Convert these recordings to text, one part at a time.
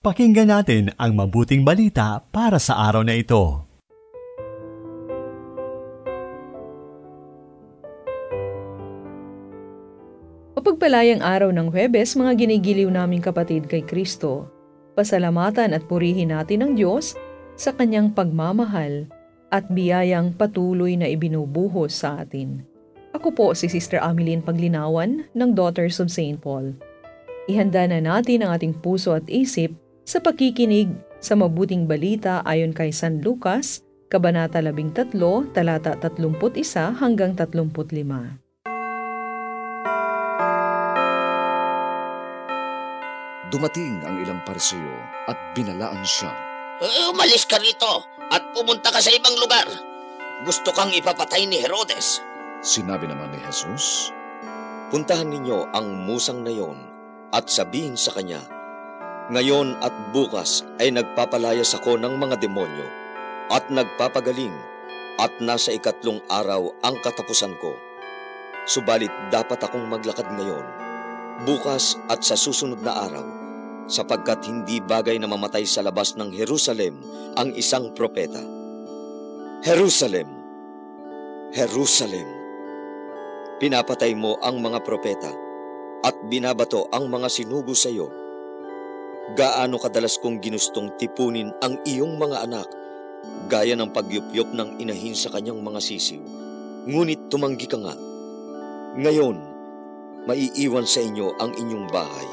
Pakinggan natin ang mabuting balita para sa araw na ito. Mapagpalayang araw ng Huwebes, mga ginigiliw naming kapatid kay Kristo. Pasalamatan at purihin natin ang Diyos sa kanyang pagmamahal at biyayang patuloy na ibinubuhos sa atin. Ako po si Sister Ameline Paglinawan ng Daughters of St. Paul. Ihanda na natin ang ating puso at isip sa pakikinig sa mabuting balita ayon kay San Lucas, Kabanata 13, talata 31 hanggang 35. Dumating ang ilang parseyo at binalaan siya. Uh, umalis ka rito at pumunta ka sa ibang lugar. Gusto kang ipapatay ni Herodes. Sinabi naman ni Jesus, Puntahan ninyo ang musang na yon at sabihin sa kanya, ngayon at bukas ay nagpapalayas ako ng mga demonyo at nagpapagaling at nasa ikatlong araw ang katapusan ko. Subalit dapat akong maglakad ngayon, bukas at sa susunod na araw, sapagkat hindi bagay na mamatay sa labas ng Jerusalem ang isang propeta. Jerusalem! Jerusalem! Pinapatay mo ang mga propeta at binabato ang mga sinugo sa iyo gaano kadalas kong ginustong tipunin ang iyong mga anak, gaya ng pagyupyop ng inahin sa kanyang mga sisiw. Ngunit tumanggi ka nga. Ngayon, maiiwan sa inyo ang inyong bahay.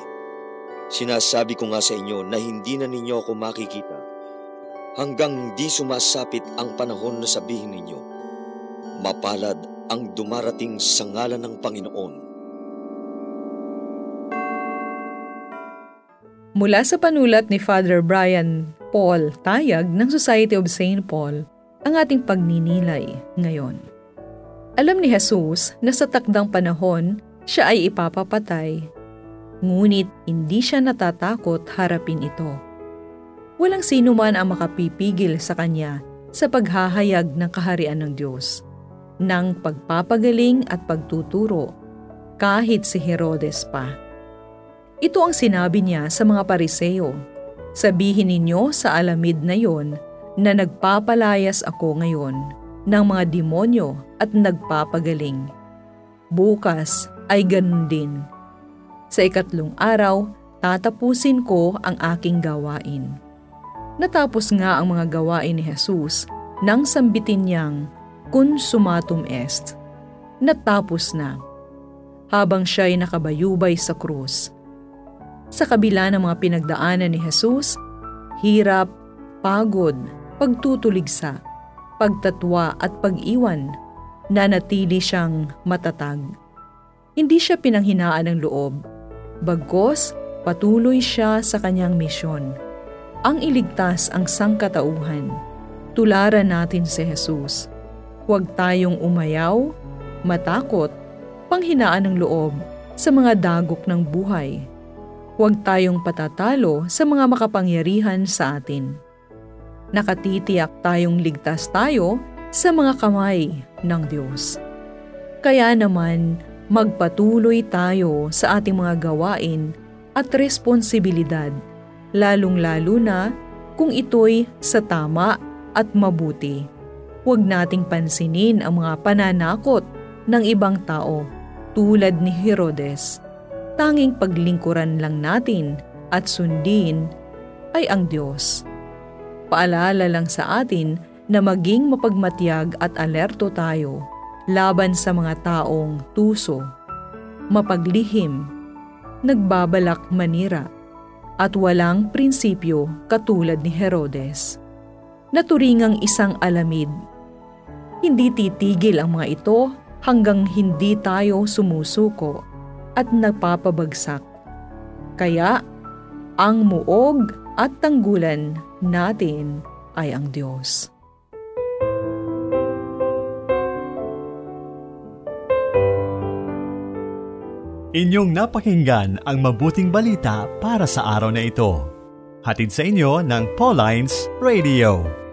Sinasabi ko nga sa inyo na hindi na ninyo ako makikita hanggang di sumasapit ang panahon na sabihin ninyo, mapalad ang dumarating sa ngalan ng Panginoon. Mula sa panulat ni Father Brian Paul Tayag ng Society of St. Paul, ang ating pagninilay ngayon. Alam ni Jesus na sa takdang panahon siya ay ipapapatay, ngunit hindi siya natatakot harapin ito. Walang sino man ang makapipigil sa kanya sa paghahayag ng kaharian ng Diyos, ng pagpapagaling at pagtuturo, kahit si Herodes pa. Ito ang sinabi niya sa mga pariseo. Sabihin ninyo sa alamid na yon na nagpapalayas ako ngayon ng mga demonyo at nagpapagaling. Bukas ay ganun din. Sa ikatlong araw, tatapusin ko ang aking gawain. Natapos nga ang mga gawain ni Jesus nang sambitin niyang kun sumatum est. Natapos na. Habang siya'y nakabayubay sa krus, sa kabila ng mga pinagdaanan ni Jesus, hirap, pagod, pagtutuligsa, pagtatwa at pag-iwan, nanatili siyang matatag. Hindi siya pinanghinaan ng loob, bagkos patuloy siya sa kanyang misyon. Ang iligtas ang sangkatauhan. Tularan natin si Jesus. Huwag tayong umayaw, matakot, panghinaan ng loob sa mga dagok ng buhay Huwag tayong patatalo sa mga makapangyarihan sa atin. Nakatitiyak tayong ligtas tayo sa mga kamay ng Diyos. Kaya naman, magpatuloy tayo sa ating mga gawain at responsibilidad, lalong-lalo na kung ito'y sa tama at mabuti. Huwag nating pansinin ang mga pananakot ng ibang tao tulad ni Herodes tanging paglingkuran lang natin at sundin ay ang Diyos. Paalala lang sa atin na maging mapagmatyag at alerto tayo laban sa mga taong tuso, mapaglihim, nagbabalak manira, at walang prinsipyo katulad ni Herodes. Naturingang isang alamid. Hindi titigil ang mga ito hanggang hindi tayo sumusuko at nagpapabagsak. Kaya, ang muog at tanggulan natin ay ang Diyos. Inyong napakinggan ang mabuting balita para sa araw na ito. Hatid sa inyo ng Pauline's Radio.